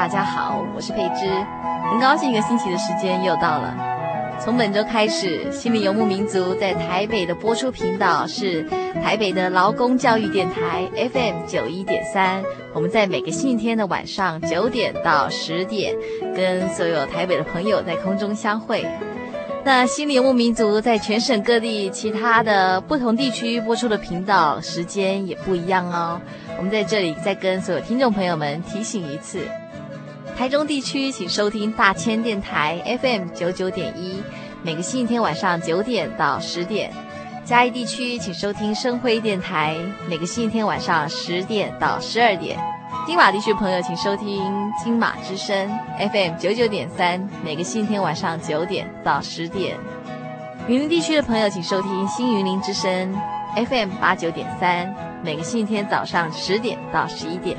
大家好，我是佩芝，很高兴一个星期的时间又到了。从本周开始，心灵游牧民族在台北的播出频道是台北的劳工教育电台 FM 九一点三。我们在每个星期天的晚上九点到十点，跟所有台北的朋友在空中相会。那心灵游牧民族在全省各地其他的不同地区播出的频道时间也不一样哦。我们在这里再跟所有听众朋友们提醒一次：台中地区请收听大千电台 FM 九九点一，每个星期天晚上九点到十点；嘉义地区请收听生辉电台，每个星期天晚上十点到十二点。金马地区朋友，请收听金马之声 FM 九九点三，每个星期天晚上九点到十点。云林地区的朋友，请收听新云林之声 FM 八九点三，每个星期天早上十点到十一点。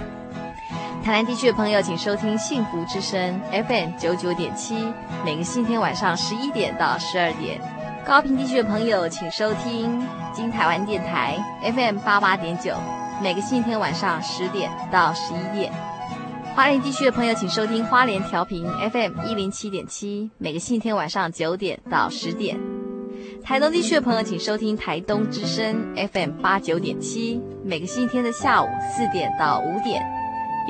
台南地区的朋友，请收听幸福之声 FM 九九点七，每个星期天晚上十一点到十二点。高屏地区的朋友，请收听金台湾电台 FM 八八点九。每个星期天晚上十点到十一点，花莲地区的朋友请收听花莲调频 FM 一零七点七。每个星期天晚上九点到十点，台东地区的朋友请收听台东之声 FM 八九点七。每个星期天的下午四点到五点。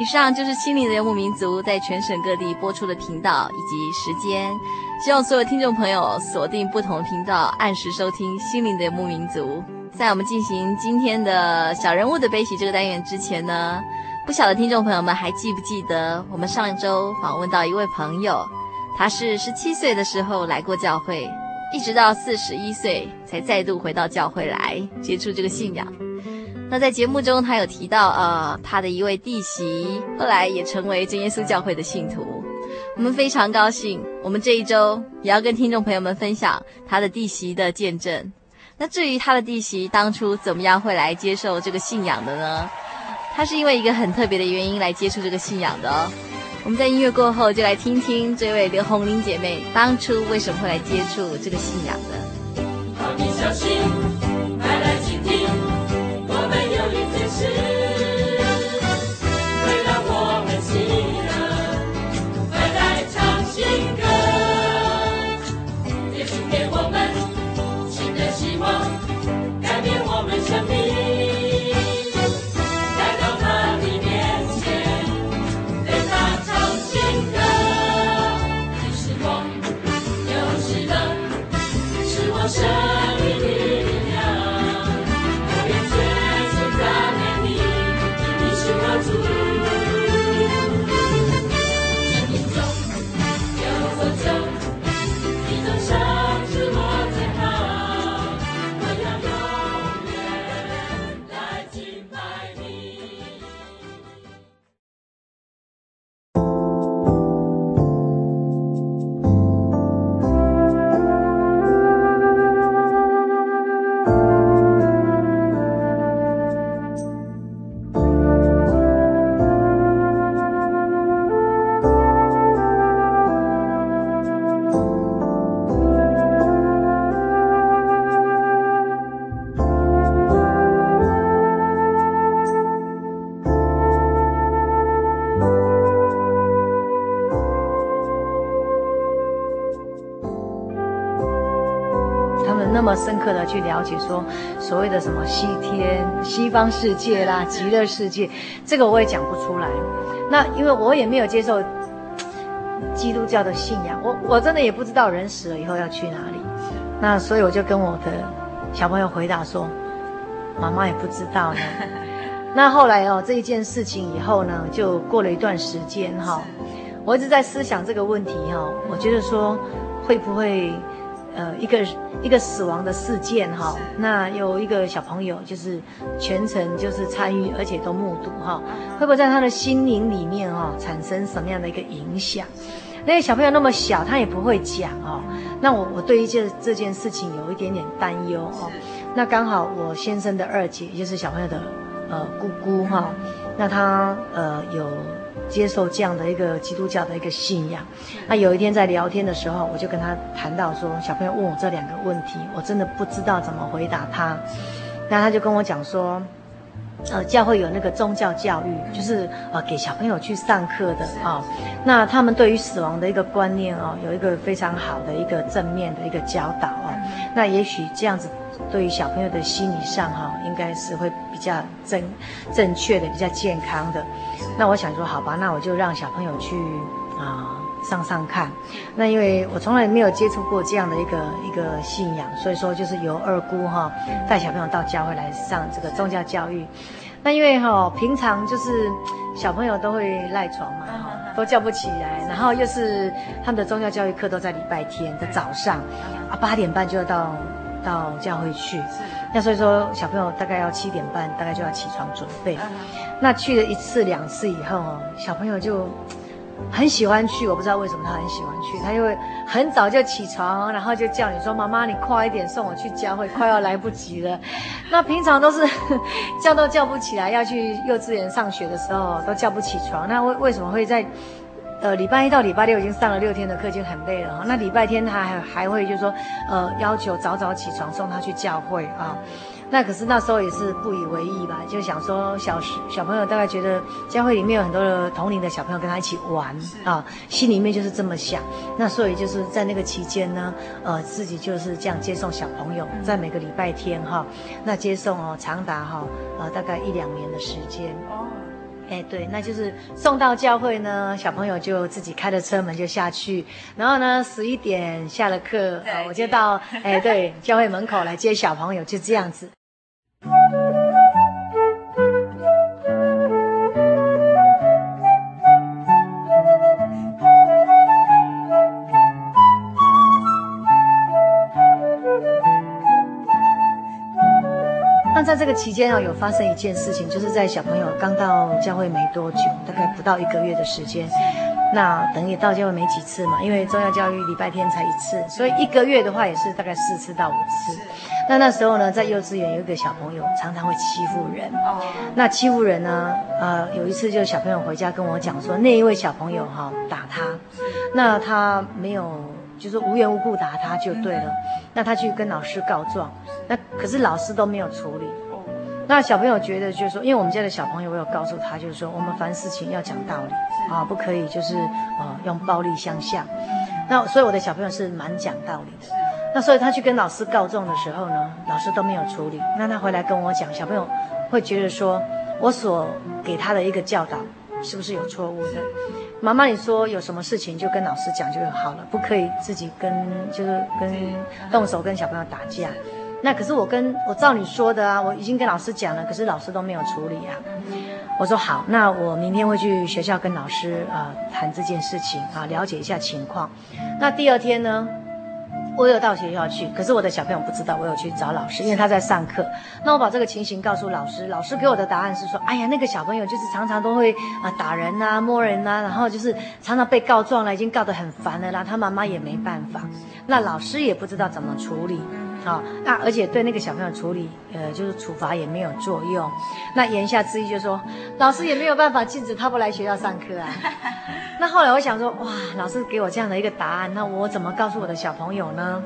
以上就是心灵的游牧民族在全省各地播出的频道以及时间。希望所有听众朋友锁定不同频道，按时收听心灵的游牧民族。在我们进行今天的小人物的悲喜这个单元之前呢，不晓得听众朋友们还记不记得我们上周访问到一位朋友，他是十七岁的时候来过教会，一直到四十一岁才再度回到教会来接触这个信仰。那在节目中他有提到，呃，他的一位弟媳后来也成为真耶稣教会的信徒，我们非常高兴。我们这一周也要跟听众朋友们分享他的弟媳的见证。那至于他的弟媳当初怎么样会来接受这个信仰的呢？他是因为一个很特别的原因来接触这个信仰的哦。我们在音乐过后就来听听这位刘红玲姐妹当初为什么会来接触这个信仰的。深刻的去了解说所谓的什么西天、西方世界啦、极乐世界，这个我也讲不出来。那因为我也没有接受 基督教的信仰，我我真的也不知道人死了以后要去哪里。那所以我就跟我的小朋友回答说：“妈妈也不知道呢。”那后来哦，这一件事情以后呢，就过了一段时间哈，我一直在思想这个问题哈。我觉得说，会不会呃一个一个死亡的事件哈，那有一个小朋友就是全程就是参与，而且都目睹哈，会不会在他的心灵里面哈产生什么样的一个影响？那个小朋友那么小，他也不会讲哦。那我我对于这这件事情有一点点担忧哦。那刚好我先生的二姐，也就是小朋友的。呃，姑姑哈，那她呃有接受这样的一个基督教的一个信仰。那有一天在聊天的时候，我就跟他谈到说，小朋友问我这两个问题，我真的不知道怎么回答他。那他就跟我讲说，呃，教会有那个宗教教育，就是呃给小朋友去上课的啊、哦。那他们对于死亡的一个观念哦，有一个非常好的一个正面的一个教导哦。那也许这样子。对于小朋友的心理上哈，应该是会比较正正确的、比较健康的。那我想说，好吧，那我就让小朋友去啊上上看。那因为我从来没有接触过这样的一个一个信仰，所以说就是由二姑哈带小朋友到教会来上这个宗教教育。那因为哈平常就是小朋友都会赖床嘛，都叫不起来，然后又是他们的宗教教育课都在礼拜天的早上啊八点半就要到。到教会去，是那所以说小朋友大概要七点半，大概就要起床准备。嗯、那去了一次两次以后哦，小朋友就很喜欢去，我不知道为什么他很喜欢去，他就会很早就起床，然后就叫你说：“妈妈，你快一点送我去教会，快要来不及了。”那平常都是 叫都叫不起来，要去幼稚园上学的时候都叫不起床。那为为什么会在？呃，礼拜一到礼拜六已经上了六天的课，已经很累了哈。那礼拜天他还还会就是说，呃，要求早早起床送他去教会啊。那可是那时候也是不以为意吧，就想说小时小朋友大概觉得教会里面有很多的同龄的小朋友跟他一起玩啊，心里面就是这么想。那所以就是在那个期间呢，呃，自己就是这样接送小朋友，在每个礼拜天哈，那接送哦，长达哈呃大概一两年的时间哦。哎，对，那就是送到教会呢，小朋友就自己开着车门就下去，然后呢，十一点下了课，呃，我就到哎，对，教会门口来接小朋友，就这样子。在这个期间啊，有发生一件事情，就是在小朋友刚到教会没多久，大概不到一个月的时间，那等于到教会没几次嘛，因为宗教教育礼拜天才一次，所以一个月的话也是大概四次到五次。那那时候呢，在幼稚园有一个小朋友常常会欺负人，哦。那欺负人呢，呃，有一次就小朋友回家跟我讲说，那一位小朋友哈打他，那他没有就是无缘无故打他就对了，那他去跟老师告状，那可是老师都没有处理。那小朋友觉得就是说，因为我们家的小朋友，我有告诉他，就是说我们凡事情要讲道理啊，不可以就是呃用暴力相向。那所以我的小朋友是蛮讲道理的。那所以他去跟老师告状的时候呢，老师都没有处理。那他回来跟我讲，小朋友会觉得说，我所给他的一个教导是不是有错误的？妈妈，你说有什么事情就跟老师讲就好了，不可以自己跟就是跟动手跟小朋友打架。那可是我跟我照你说的啊，我已经跟老师讲了，可是老师都没有处理啊。我说好，那我明天会去学校跟老师啊、谈这件事情啊，了解一下情况。那第二天呢，我有到学校去，可是我的小朋友不知道我有去找老师，因为他在上课。那我把这个情形告诉老师，老师给我的答案是说，哎呀，那个小朋友就是常常都会啊打人呐、啊、摸人呐、啊，然后就是常常被告状了，已经告得很烦了啦，他妈妈也没办法，那老师也不知道怎么处理。好、哦，那而且对那个小朋友处理，呃，就是处罚也没有作用。那言下之意就是说，老师也没有办法禁止他不来学校上课啊。那后来我想说，哇，老师给我这样的一个答案，那我怎么告诉我的小朋友呢？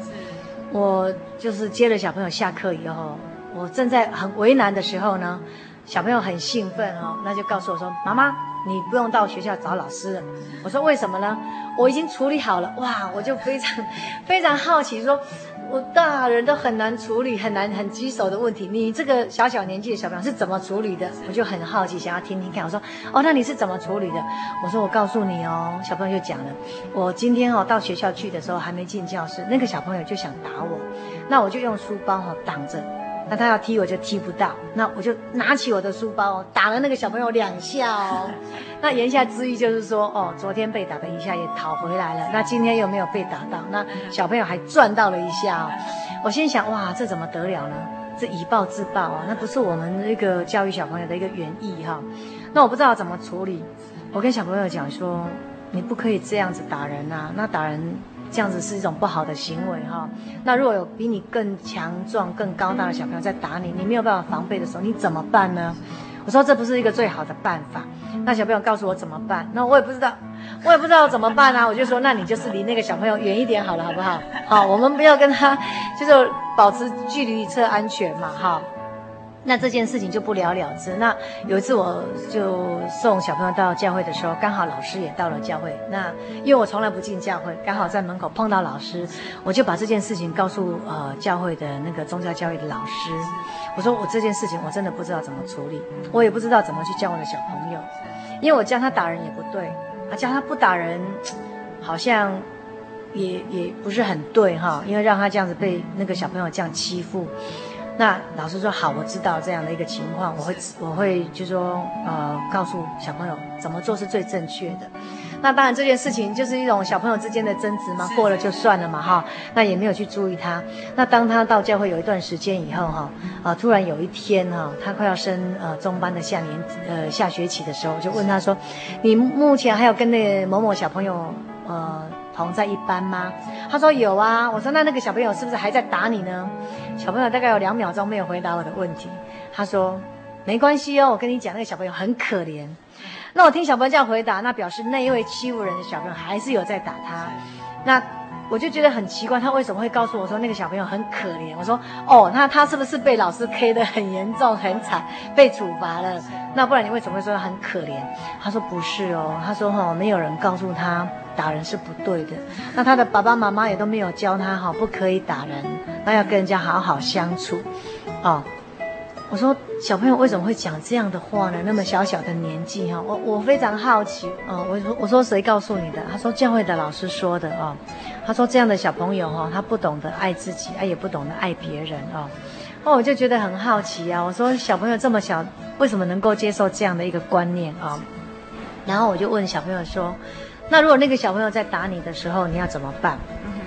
我就是接了小朋友下课以后，我正在很为难的时候呢，小朋友很兴奋哦，那就告诉我说，妈妈，你不用到学校找老师了。我说为什么呢？我已经处理好了。哇，我就非常 非常好奇说。我大人都很难处理，很难很棘手的问题。你这个小小年纪的小朋友是怎么处理的？我就很好奇，想要听听看。我说，哦，那你是怎么处理的？我说，我告诉你哦。小朋友就讲了，我今天哦到学校去的时候，还没进教室，那个小朋友就想打我，那我就用书包哈挡着。那他要踢我就踢不到，那我就拿起我的书包打了那个小朋友两下哦。那言下之意就是说，哦，昨天被打的一下也讨回来了，那今天又没有被打到，那小朋友还赚到了一下哦。我心想，哇，这怎么得了呢？这以暴制暴啊，那不是我们那个教育小朋友的一个原意哈。那我不知道怎么处理，我跟小朋友讲说，你不可以这样子打人呐，那打人。这样子是一种不好的行为哈。那如果有比你更强壮、更高大的小朋友在打你，你没有办法防备的时候，你怎么办呢？我说这不是一个最好的办法。那小朋友告诉我怎么办？那我也不知道，我也不知道怎么办啊。我就说，那你就是离那个小朋友远一点好了，好不好？好，我们不要跟他，就是保持距离以策安全嘛，哈。那这件事情就不了了之。那有一次，我就送小朋友到教会的时候，刚好老师也到了教会。那因为我从来不进教会，刚好在门口碰到老师，我就把这件事情告诉呃教会的那个宗教教育的老师。我说我这件事情我真的不知道怎么处理，我也不知道怎么去教我的小朋友，因为我教他打人也不对，啊教他不打人，好像也也不是很对哈，因为让他这样子被那个小朋友这样欺负。那老师说好，我知道这样的一个情况，我会我会就说呃告诉小朋友怎么做是最正确的。那当然这件事情就是一种小朋友之间的争执嘛，过了就算了嘛哈。那也没有去注意他。那当他到教会有一段时间以后哈，啊突然有一天哈，他快要升呃中班的下年呃下学期的时候，就问他说：“你目前还有跟那某某小朋友呃？”同在一班吗？他说有啊。我说那那个小朋友是不是还在打你呢？小朋友大概有两秒钟没有回答我的问题。他说没关系哦，我跟你讲，那个小朋友很可怜。那我听小朋友这样回答，那表示那一位欺负人的小朋友还是有在打他。那。我就觉得很奇怪，他为什么会告诉我说那个小朋友很可怜？我说哦，那他是不是被老师 K 得很严重、很惨，被处罚了？那不然你为什么会说他很可怜？他说不是哦，他说哈、哦，没有人告诉他打人是不对的，那他的爸爸妈妈也都没有教他哈，不可以打人，那要跟人家好好相处，哦。我说小朋友为什么会讲这样的话呢？那么小小的年纪哈，我我非常好奇啊。我说我说谁告诉你的？他说教会的老师说的啊。他说这样的小朋友哈，他不懂得爱自己，他也不懂得爱别人啊。哦，我就觉得很好奇啊。我说小朋友这么小，为什么能够接受这样的一个观念啊？然后我就问小朋友说，那如果那个小朋友在打你的时候，你要怎么办？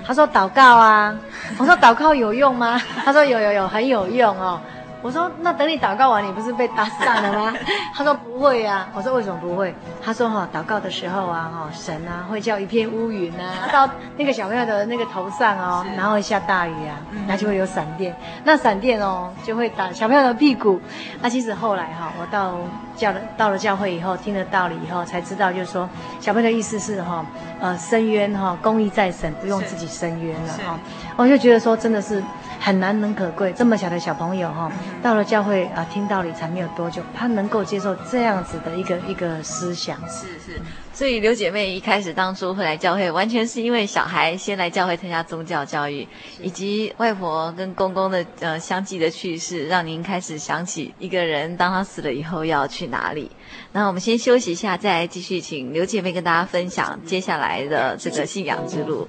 他说祷告啊。我说祷告有用吗？他说有有有，很有用哦。我说那等你祷告完，你不是被打散了吗？他说不会呀、啊。我说为什么不会？他说哈、哦，祷告的时候啊，哈，神啊会叫一片乌云啊 到那个小朋友的那个头上哦，然后会下大雨啊，那就会有闪电，那闪电哦就会打小朋友的屁股。那其实后来哈，我到教了到了教会以后，听了道理以后，才知道就是说小朋友的意思是哈，呃，伸冤哈，公义在神，不用自己伸冤了哈。我就觉得说真的是。很难能可贵，这么小的小朋友哈，到了教会啊，听道理才没有多久，他能够接受这样子的一个一个思想。是是，所以刘姐妹一开始当初会来教会，完全是因为小孩先来教会参加宗教教育，以及外婆跟公公的呃相继的去世，让您开始想起一个人，当他死了以后要去哪里。那我们先休息一下，再来继续请刘姐妹跟大家分享接下来的这个信仰之路。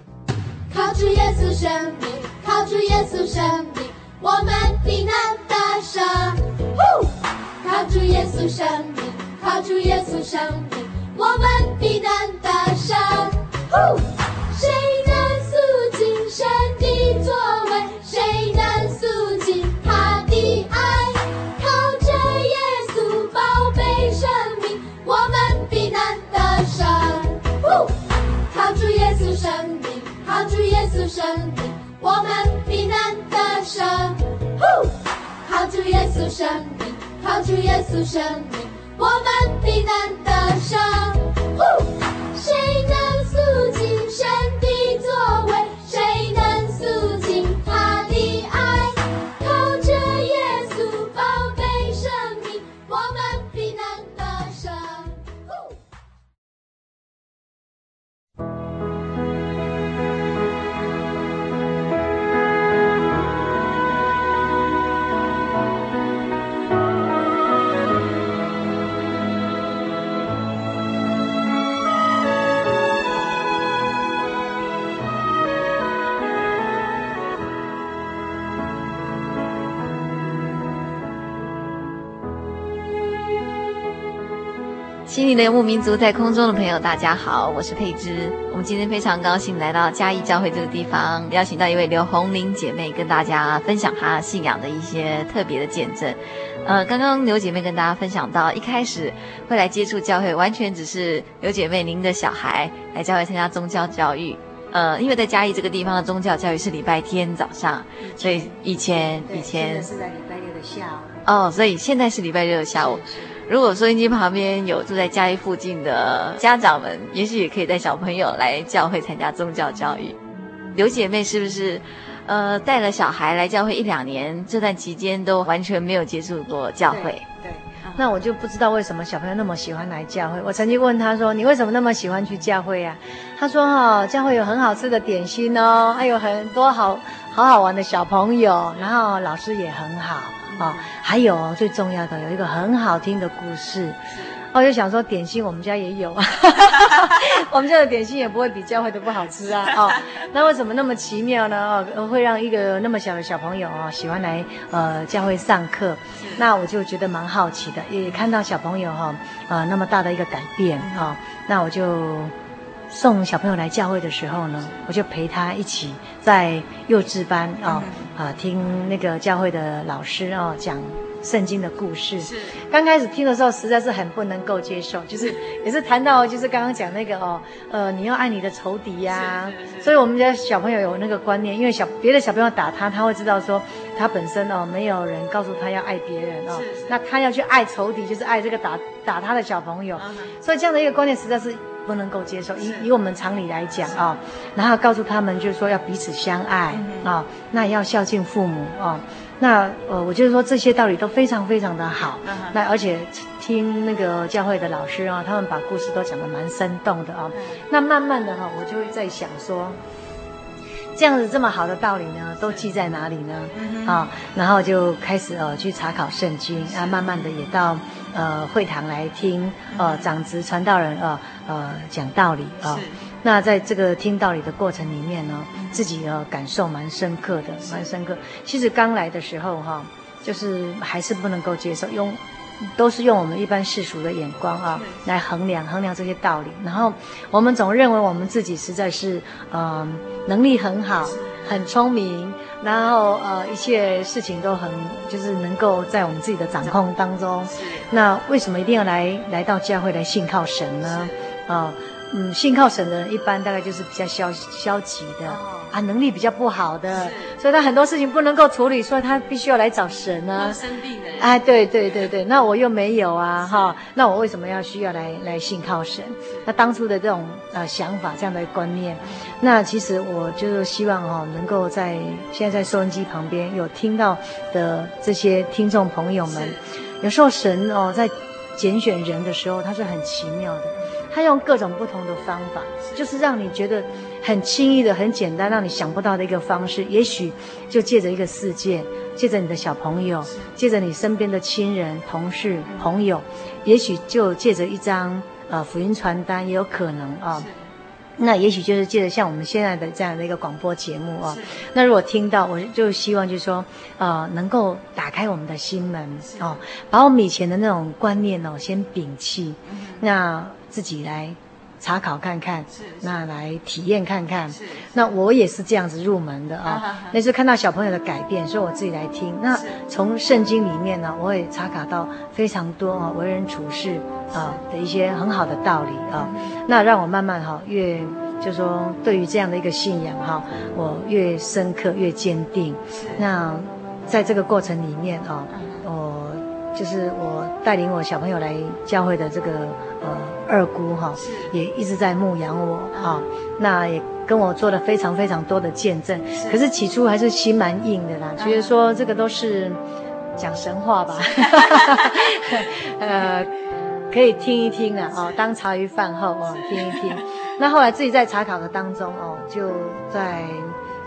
靠主耶稣生命，靠主耶稣生命，我们必能得胜。呼！靠主耶稣生命，靠主耶稣生命，我们必能得胜。呼！谁能肃静神的作为？谁能肃静他的爱？靠着耶稣宝贝生命，我们必能得胜。呼！靠主耶稣生命。靠主耶稣生命，我们必能得胜。呼！靠主耶稣生命，靠主耶稣生命，我们必能得胜。呼！谁能肃静神的游牧民族，在空中的朋友，大家好，我是佩芝。我们今天非常高兴来到嘉义教会这个地方，邀请到一位刘红玲姐妹，跟大家分享她信仰的一些特别的见证。呃，刚刚刘姐妹跟大家分享到，一开始会来接触教会，完全只是刘姐妹您的小孩来教会参加宗教教育。呃，因为在嘉义这个地方的宗教教育是礼拜天早上，所以以前以前是在礼拜六的下午。哦，所以现在是礼拜六的下午。如果收音机旁边有住在嘉义附近的家长们，也许也可以带小朋友来教会参加宗教教育。刘姐妹是不是，呃，带了小孩来教会一两年，这段期间都完全没有接触过教会？对，那我就不知道为什么小朋友那么喜欢来教会。我曾经问他说：“你为什么那么喜欢去教会呀？”他说：“哦，教会有很好吃的点心哦，还有很多好好好玩的小朋友，然后老师也很好。”哦，还有最重要的有一个很好听的故事，我就想说点心我们家也有啊，我们家的点心也不会比教会的不好吃啊。哦，那为什么那么奇妙呢？哦，会让一个那么小的小朋友哦喜欢来呃教会上课，那我就觉得蛮好奇的，也看到小朋友哈呃那么大的一个改变啊，那我就。送小朋友来教会的时候呢，我就陪他一起在幼稚班啊啊听那个教会的老师哦讲圣经的故事。是。刚开始听的时候，实在是很不能够接受，就是也是谈到就是刚刚讲那个哦，呃，你要爱你的仇敌呀。所以我们家小朋友有那个观念，因为小别的小朋友打他，他会知道说他本身哦没有人告诉他要爱别人哦，那他要去爱仇敌，就是爱这个打打他的小朋友。所以这样的一个观念实在是。不能够接受，以以我们常理来讲啊、哦，然后告诉他们就是说要彼此相爱啊、嗯哦，那也要孝敬父母啊、哦，那呃，我就是说这些道理都非常非常的好，嗯、那而且听那个教会的老师啊、哦，他们把故事都讲得蛮生动的啊、哦，那慢慢的哈、哦，我就会在想说。这样子这么好的道理呢，都记在哪里呢？啊、然后就开始呃去查考圣经啊，慢慢的也到呃会堂来听呃长执传道人呃呃讲道理啊、哦。那在这个听道理的过程里面呢，自己呃感受蛮深刻的，蛮深刻。其实刚来的时候哈、哦，就是还是不能够接受用。都是用我们一般世俗的眼光啊来衡量衡量这些道理，然后我们总认为我们自己实在是嗯、呃、能力很好，很聪明，然后呃一切事情都很就是能够在我们自己的掌控当中。那为什么一定要来来到教会来信靠神呢？啊嗯，信靠神的人一般大概就是比较消消极的。啊，能力比较不好的，所以他很多事情不能够处理，所以他必须要来找神呢。生病的人。哎，对对对对，那我又没有啊，哈，那我为什么要需要来来信靠神？那当初的这种呃想法，这样的观念，那其实我就是希望哈、哦，能够在现在在收音机旁边有听到的这些听众朋友们，有时候神哦在拣选人的时候，他是很奇妙的，他用各种不同的方法，就是让你觉得。很轻易的、很简单，让你想不到的一个方式，也许就借着一个事件，借着你的小朋友，借着你身边的亲人、同事、朋友，也许就借着一张呃福音传单，也有可能啊、哦。那也许就是借着像我们现在的这样的一个广播节目啊、哦。那如果听到，我就希望就是说，呃，能够打开我们的心门哦，把我们以前的那种观念哦先摒弃，那自己来。查考看看，那来体验看看。那我也是这样子入门的啊。那是看到小朋友的改变，所以我自己来听。那从圣经里面呢，我也查考到非常多啊，为人处事啊的一些很好的道理啊。那让我慢慢哈越，就说对于这样的一个信仰哈，我越深刻越坚定。那在这个过程里面啊，我就是我带领我小朋友来教会的这个呃。二姑哈，也一直在牧养我哈，那也跟我做了非常非常多的见证。可是起初还是心蛮硬的啦，觉得说这个都是讲神话吧，呃，可以听一听啊，哦，当茶余饭后哦听一听。那后来自己在查考的当中哦，就在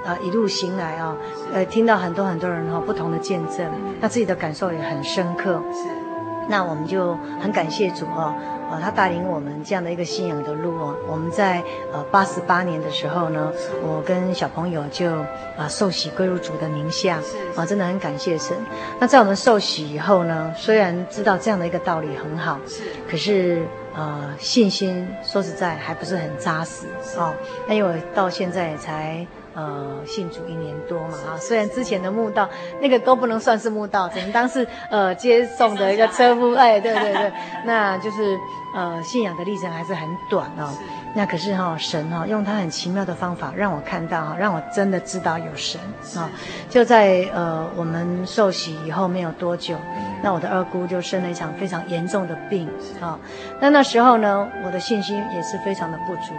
呃一路行来啊，呃听到很多很多人哈不同的见证，那自己的感受也很深刻。是。那我们就很感谢主哦。啊，他带领我们这样的一个信仰的路哦。我们在呃八十八年的时候呢，我跟小朋友就啊受洗归入主的名下，啊，真的很感谢神。那在我们受洗以后呢，虽然知道这样的一个道理很好，是，可是呃信心说实在还不是很扎实哦。那因为我到现在才。呃，信主一年多嘛，哈，虽然之前的墓道那个都不能算是墓道，只能当是呃接送的一个车夫，哎，对对对，那就是呃信仰的历程还是很短哦。那可是哈、哦，神哈、哦、用他很奇妙的方法让我看到哈，让我真的知道有神啊、哦。就在呃我们受洗以后没有多久，那我的二姑就生了一场非常严重的病啊、哦。那那时候呢，我的信心也是非常的不足，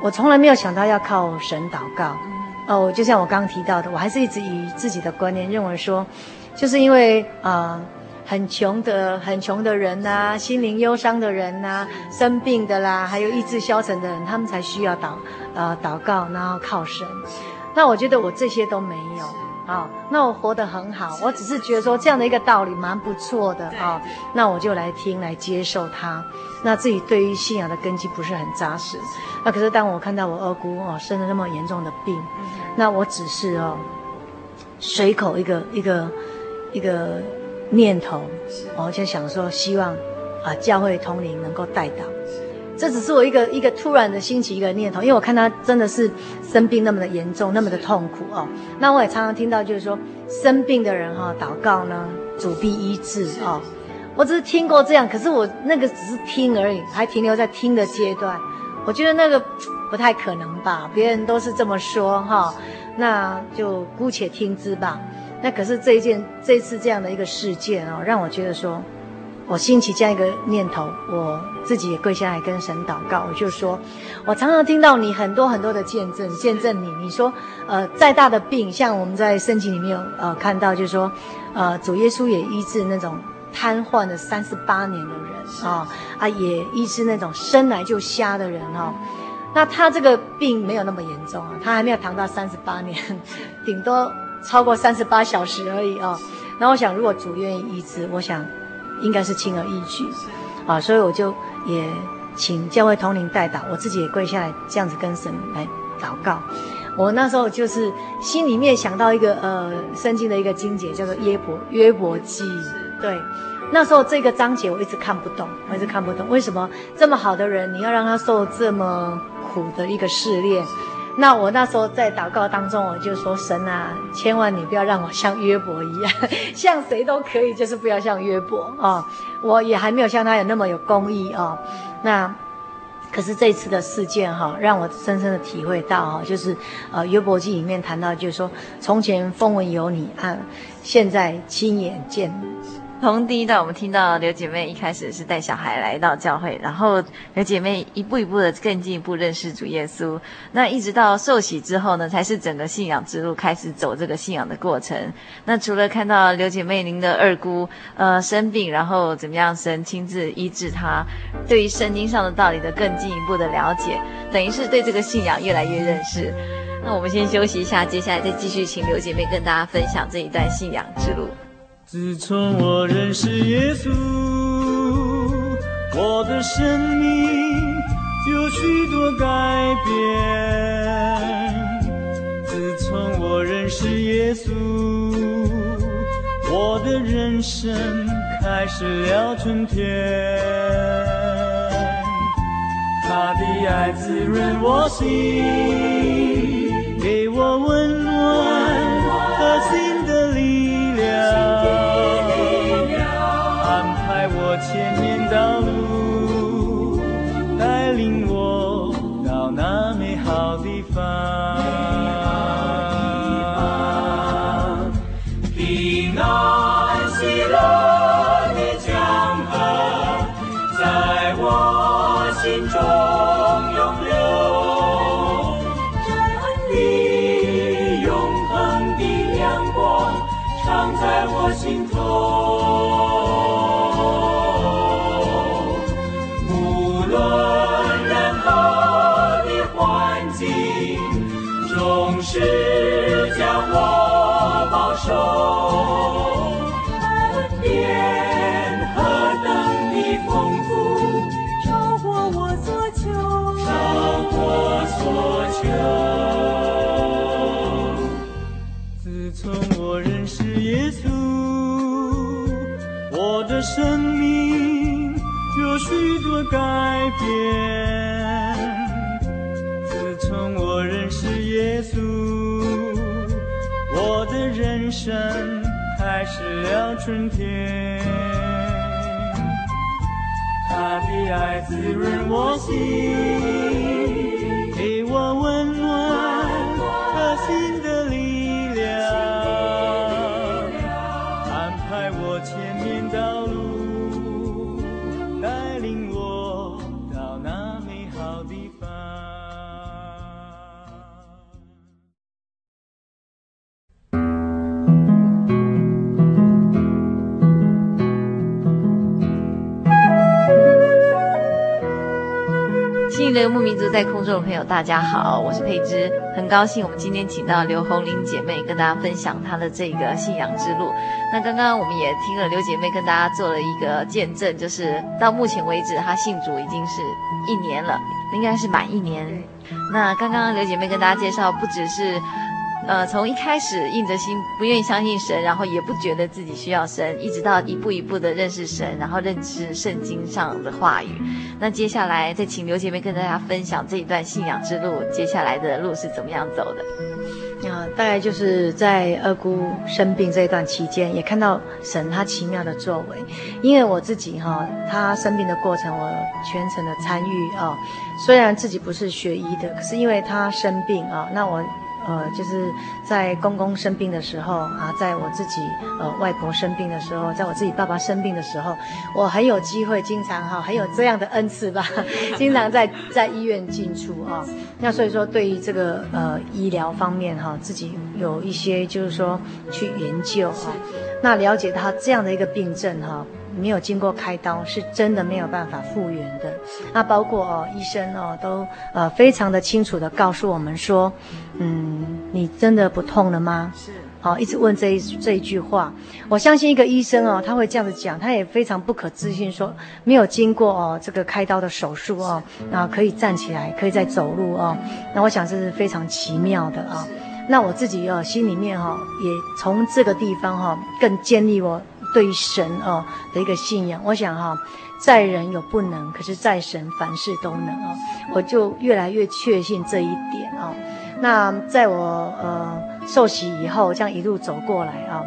我从来没有想到要靠神祷告。哦，就像我刚刚提到的，我还是一直以自己的观念认为说，就是因为啊、呃，很穷的、很穷的人呐、啊，心灵忧伤的人呐、啊，生病的啦，还有意志消沉的人，他们才需要祷呃祷告，然后靠神。那我觉得我这些都没有啊、哦，那我活得很好，我只是觉得说这样的一个道理蛮不错的啊、哦，那我就来听来接受它。那自己对于信仰的根基不是很扎实，那可是当我看到我二姑哦生了那么严重的病，那我只是哦随口一个一个一个念头，我就想说希望啊教会通灵能够代祷，这只是我一个一个突然的兴起一个念头，因为我看他真的是生病那么的严重，那么的痛苦哦。那我也常常听到就是说生病的人哈祷告呢，主必医治哦。我只是听过这样，可是我那个只是听而已，还停留在听的阶段。我觉得那个不太可能吧，别人都是这么说哈，那就姑且听之吧。那可是这一件这次这样的一个事件哦，让我觉得说，我兴起这样一个念头，我自己也跪下来跟神祷告，我就说，我常常听到你很多很多的见证，见证你，你说呃再大的病，像我们在圣经里面有呃看到，就是说呃主耶稣也医治那种。瘫痪了三十八年的人啊啊，也医治那种生来就瞎的人哦。那他这个病没有那么严重啊，他还没有躺到三十八年，顶多超过三十八小时而已哦。那我想，如果主愿意医治，我想应该是轻而易举啊。所以我就也请教会同灵代祷，我自己也跪下来这样子跟神来祷告。我那时候就是心里面想到一个呃圣经的一个经节，叫做耶伯约伯记。对，那时候这个章节我一直看不懂，我一直看不懂为什么这么好的人，你要让他受这么苦的一个试炼？那我那时候在祷告当中，我就说：神啊，千万你不要让我像约伯一样，像谁都可以，就是不要像约伯啊、我也还没有像他有那么有公义啊、哦。那可是这次的事件哈、哦，让我深深的体会到哈，就是呃约伯记里面谈到，就是说从前风闻有你啊，现在亲眼见。从第一段，我们听到刘姐妹一开始是带小孩来到教会，然后刘姐妹一步一步的更进一步认识主耶稣。那一直到受洗之后呢，才是整个信仰之路开始走这个信仰的过程。那除了看到刘姐妹您的二姑呃生病，然后怎么样神亲自医治她，对于圣经上的道理的更进一步的了解，等于是对这个信仰越来越认识。那我们先休息一下，接下来再继续请刘姐妹跟大家分享这一段信仰之路。自从我认识耶稣，我的生命有许多改变。自从我认识耶稣，我的人生开始了春天。他的爱滋润我心，给我温暖千年等所求。自从我认识耶稣，我的生命有许多改变。自从我认识耶稣，我的人生开始了春天。他的爱滋润我心，在空中的朋友，大家好，我是佩芝，很高兴我们今天请到刘红玲姐妹跟大家分享她的这个信仰之路。那刚刚我们也听了刘姐妹跟大家做了一个见证，就是到目前为止她信主已经是一年了，应该是满一年。那刚刚刘姐妹跟大家介绍，不只是。呃，从一开始硬着心不愿意相信神，然后也不觉得自己需要神，一直到一步一步的认识神，然后认识圣经上的话语。那接下来再请刘姐妹跟大家分享这一段信仰之路，接下来的路是怎么样走的？啊，大概就是在二姑生病这一段期间，也看到神他奇妙的作为。因为我自己哈，他生病的过程我全程的参与啊，虽然自己不是学医的，可是因为他生病啊，那我。呃，就是在公公生病的时候啊，在我自己呃外婆生病的时候，在我自己爸爸生病的时候，我很有机会，经常哈，很有这样的恩赐吧，经常在在医院进出啊。那所以说，对于这个呃医疗方面哈，自己有一些就是说去研究哈，那了解他这样的一个病症哈。没有经过开刀，是真的没有办法复原的。那包括哦，医生哦，都呃非常的清楚的告诉我们说，嗯，你真的不痛了吗？是。好，一直问这一这一句话。我相信一个医生哦，他会这样子讲，他也非常不可置信说，没有经过哦这个开刀的手术哦，那可以站起来，可以再走路哦。那我想这是非常奇妙的啊。那我自己哦心里面哈，也从这个地方哈，更建立我。对于神哦的一个信仰，我想哈，在人有不能，可是在神凡事都能哦，我就越来越确信这一点哦。那在我呃受洗以后，这样一路走过来啊。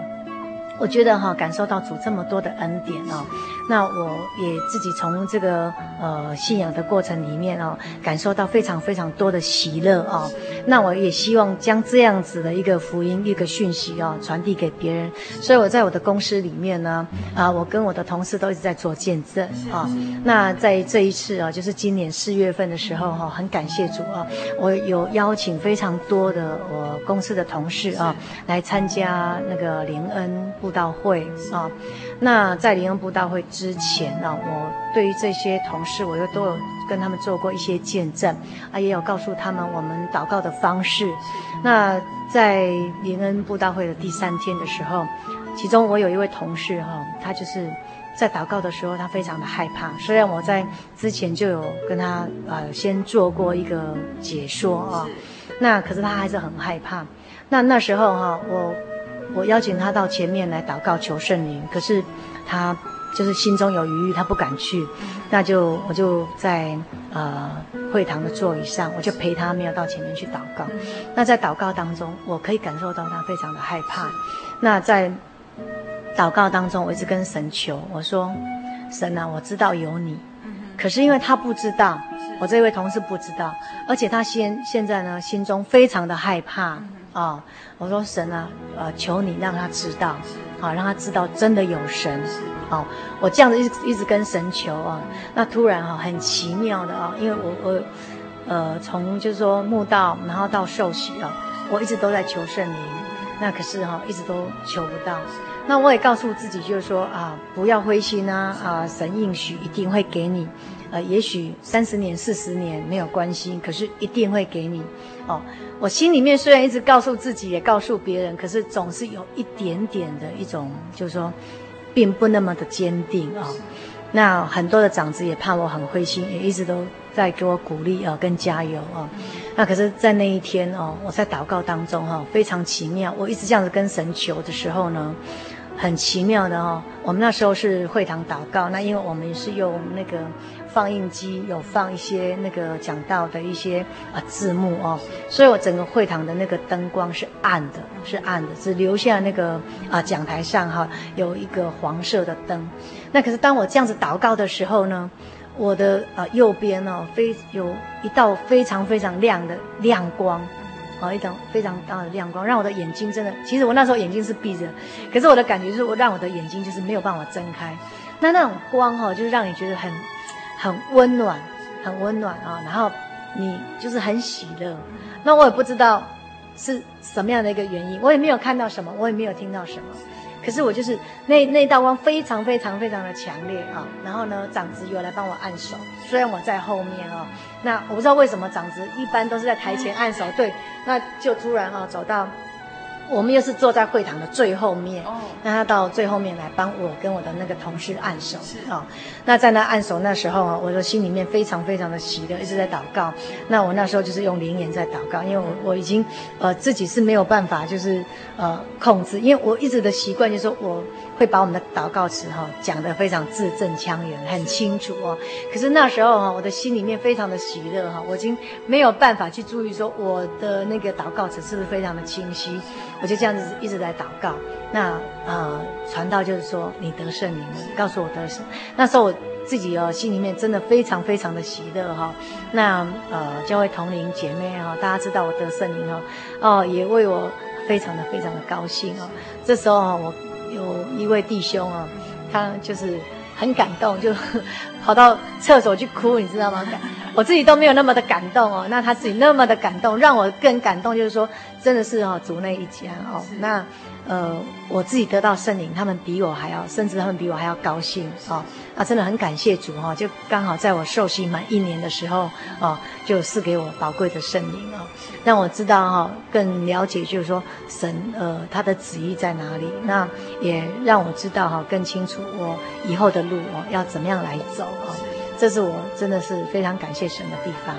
我觉得哈，感受到主这么多的恩典哦，那我也自己从这个呃信仰的过程里面啊，感受到非常非常多的喜乐啊。那我也希望将这样子的一个福音、一个讯息啊，传递给别人。所以我在我的公司里面呢，啊，我跟我的同事都一直在做见证啊。那在这一次啊，就是今年四月份的时候哈，很感谢主啊，我有邀请非常多的我公司的同事啊，来参加那个灵恩。布道会啊，那在灵恩布道会之前呢，我对于这些同事，我又都有跟他们做过一些见证啊，也有告诉他们我们祷告的方式。那在灵恩布道会的第三天的时候，其中我有一位同事哈，他就是在祷告的时候，他非常的害怕。虽然我在之前就有跟他呃先做过一个解说啊，那可是他还是很害怕。那那时候哈，我。我邀请他到前面来祷告求圣灵，可是他就是心中有余，他不敢去。那就我就在呃会堂的座椅上，我就陪他没有到前面去祷告。那在祷告当中，我可以感受到他非常的害怕。那在祷告当中，我一直跟神求，我说：神啊，我知道有你，可是因为他不知道，我这位同事不知道，而且他现现在呢心中非常的害怕。啊、我说神啊，呃，求你让他知道，好、让他知道真的有神，好、哦，我这样子一直一直跟神求啊，那突然哈、哦，很奇妙的啊、哦，因为我我，呃，从就是说墓道，然后到受洗啊，我一直都在求圣灵，那可是哈、哦，一直都求不到，那我也告诉自己就是说啊，不要灰心啊，啊，神应许一定会给你。呃，也许三十年、四十年没有关系，可是一定会给你。哦，我心里面虽然一直告诉自己，也告诉别人，可是总是有一点点的一种，就是说，并不那么的坚定啊、哦。那很多的长子也怕我很灰心，也一直都在给我鼓励啊、呃，跟加油啊、哦。那可是，在那一天哦，我在祷告当中哈、哦，非常奇妙。我一直这样子跟神求的时候呢，很奇妙的哦。我们那时候是会堂祷告，那因为我们是用那个。放映机有放一些那个讲道的一些啊字幕哦，所以我整个会堂的那个灯光是暗的，是暗的，只留下那个啊讲台上哈有一个黄色的灯。那可是当我这样子祷告的时候呢，我的啊右边呢非有一道非常非常亮的亮光，啊一道非常大的亮光，让我的眼睛真的，其实我那时候眼睛是闭着，可是我的感觉就是我让我的眼睛就是没有办法睁开。那那种光哈，就是让你觉得很。很温暖，很温暖啊！然后你就是很喜乐，那我也不知道是什么样的一个原因，我也没有看到什么，我也没有听到什么，可是我就是那那道光非常非常非常的强烈啊！然后呢，长子有来帮我按手，虽然我在后面啊，那我不知道为什么长子一般都是在台前按手，对，那就突然啊走到。我们又是坐在会堂的最后面，哦那他到最后面来帮我跟我的那个同事按手是、哦。那在那按手那时候啊，我的心里面非常非常的喜乐，一直在祷告。那我那时候就是用灵言在祷告，因为我我已经呃自己是没有办法就是呃控制，因为我一直的习惯就是说我会把我们的祷告词哈讲得非常字正腔圆，很清楚哦。可是那时候哈，我的心里面非常的喜乐哈，我已经没有办法去注意说我的那个祷告词是不是非常的清晰。我就这样子一直在祷告，那呃传道就是说你得圣灵了，告诉我得圣。那时候我自己哦心里面真的非常非常的喜乐哈、那呃教会同龄姐妹哈、大家知道我得圣灵哦，哦也为我非常的非常的高兴哦。这时候我有一位弟兄啊、他就是很感动，就 跑到厕所去哭，你知道吗？我自己都没有那么的感动哦，那他自己那么的感动，让我更感动，就是说。真的是哦，族内一家哦。那呃，我自己得到圣灵，他们比我还要，甚至他们比我还要高兴哦。啊，真的很感谢主哈、哦，就刚好在我受洗满一年的时候哦，就赐给我宝贵的圣灵哦，让我知道哈、哦，更了解就是说神呃他的旨意在哪里。那也让我知道哈、哦，更清楚我以后的路哦要怎么样来走哦。这是我真的是非常感谢神的地方。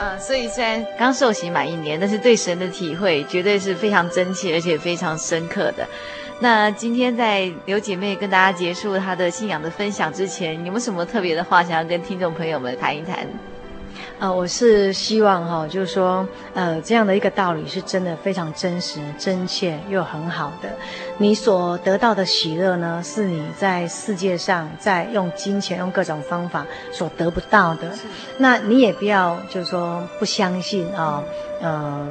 呃，所以虽然刚受洗满一年，但是对神的体会绝对是非常真切，而且非常深刻的。那今天在刘姐妹跟大家结束她的信仰的分享之前，有没有什么特别的话想要跟听众朋友们谈一谈？呃，我是希望哈、哦，就是说，呃，这样的一个道理是真的非常真实、真切又很好的。你所得到的喜乐呢，是你在世界上在用金钱、用各种方法所得不到的。那你也不要就是说不相信啊、哦，呃，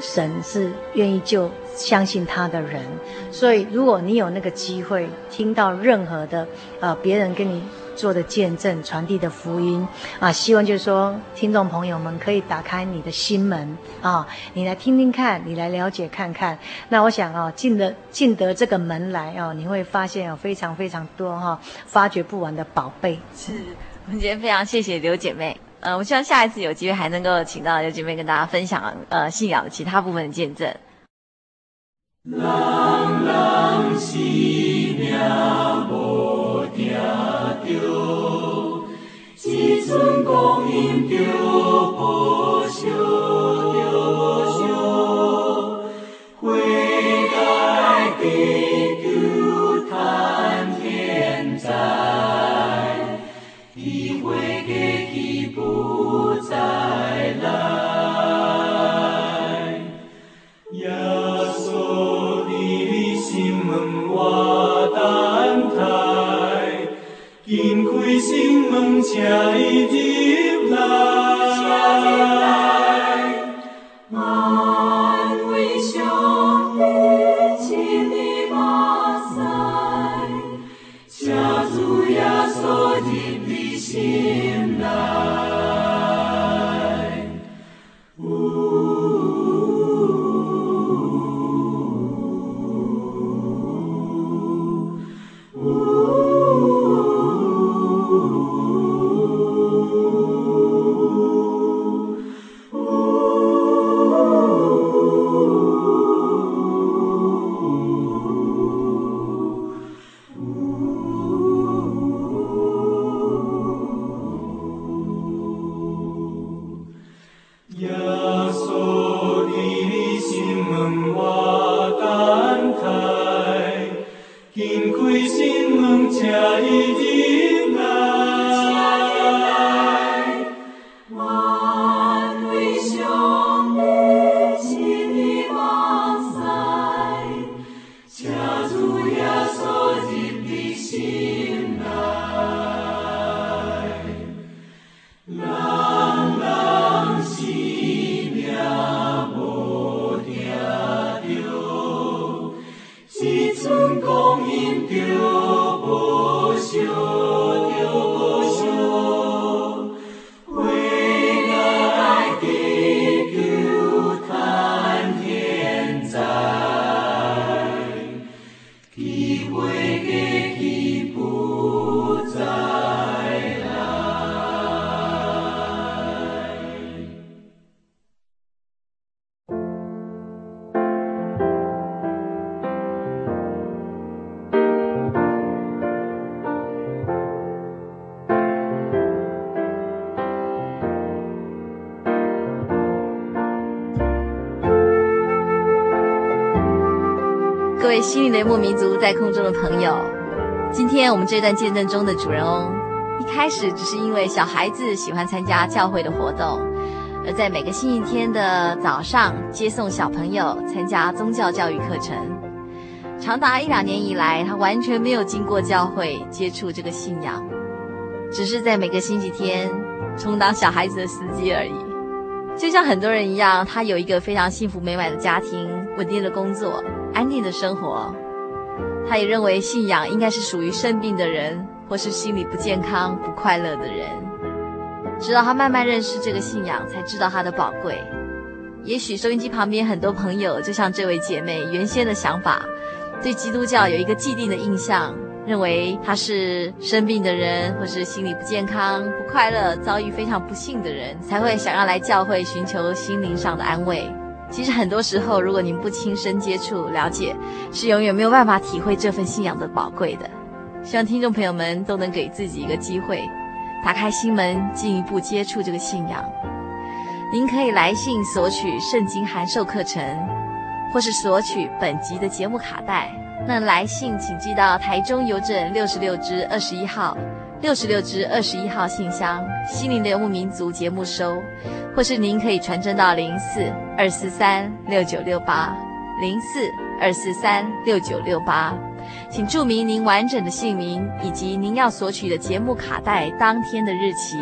神是愿意救相信他的人。所以，如果你有那个机会听到任何的呃别人跟你。做的见证，传递的福音啊，希望就是说，听众朋友们可以打开你的心门啊，你来听听看，你来了解看看。那我想啊，进得进得这个门来啊，你会发现有非常非常多哈、啊，发掘不完的宝贝。是，我们今天非常谢谢刘姐妹，呃，我希望下一次有机会还能够请到刘姐妹跟大家分享呃信仰的其他部分的见证。人人一寸光阴就破开心门，请你进来。游牧民族在空中的朋友，今天我们这段见证中的主人翁，一开始只是因为小孩子喜欢参加教会的活动，而在每个星期天的早上接送小朋友参加宗教教育课程。长达一两年以来，他完全没有经过教会接触这个信仰，只是在每个星期天充当小孩子的司机而已。就像很多人一样，他有一个非常幸福美满的家庭，稳定的工作，安定的生活。他也认为信仰应该是属于生病的人，或是心理不健康、不快乐的人。直到他慢慢认识这个信仰，才知道它的宝贵。也许收音机旁边很多朋友，就像这位姐妹原先的想法。对基督教有一个既定的印象，认为他是生病的人，或是心理不健康、不快乐、遭遇非常不幸的人，才会想要来教会寻求心灵上的安慰。其实很多时候，如果您不亲身接触、了解，是永远没有办法体会这份信仰的宝贵的。希望听众朋友们都能给自己一个机会，打开心门，进一步接触这个信仰。您可以来信索取圣经函授课程。或是索取本集的节目卡带，那来信请寄到台中邮政六十六支二十一号，六十六支二十一号信箱，心灵的游牧民族节目收，或是您可以传真到零四二四三六九六八，零四二四三六九六八，请注明您完整的姓名以及您要索取的节目卡带当天的日期，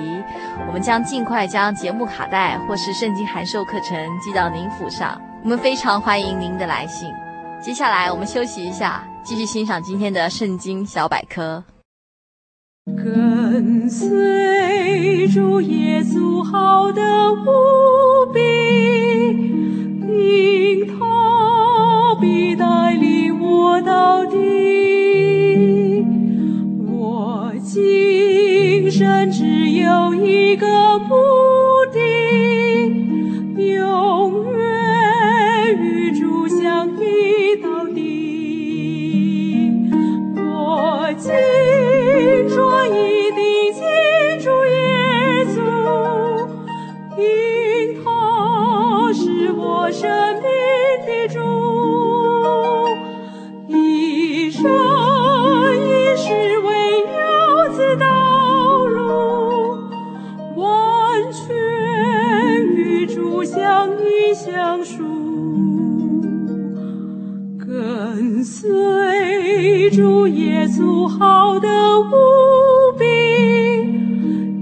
我们将尽快将节目卡带或是圣经函授课程寄到您府上。我们非常欢迎您的来信。接下来，我们休息一下，继续欣赏今天的圣经小百科。跟随主耶稣，好得无比，因他必带领我到底。我今生只有一个目的，永远。我生命的主，一生一世为要此道路，完全与主相依相属。跟随主耶稣，好得无比，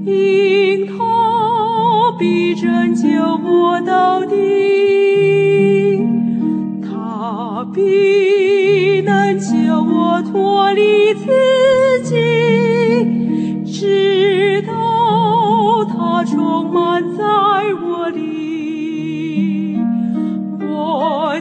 因他必拯救我到底，必能救我脱离自己，直到他充满在我里，我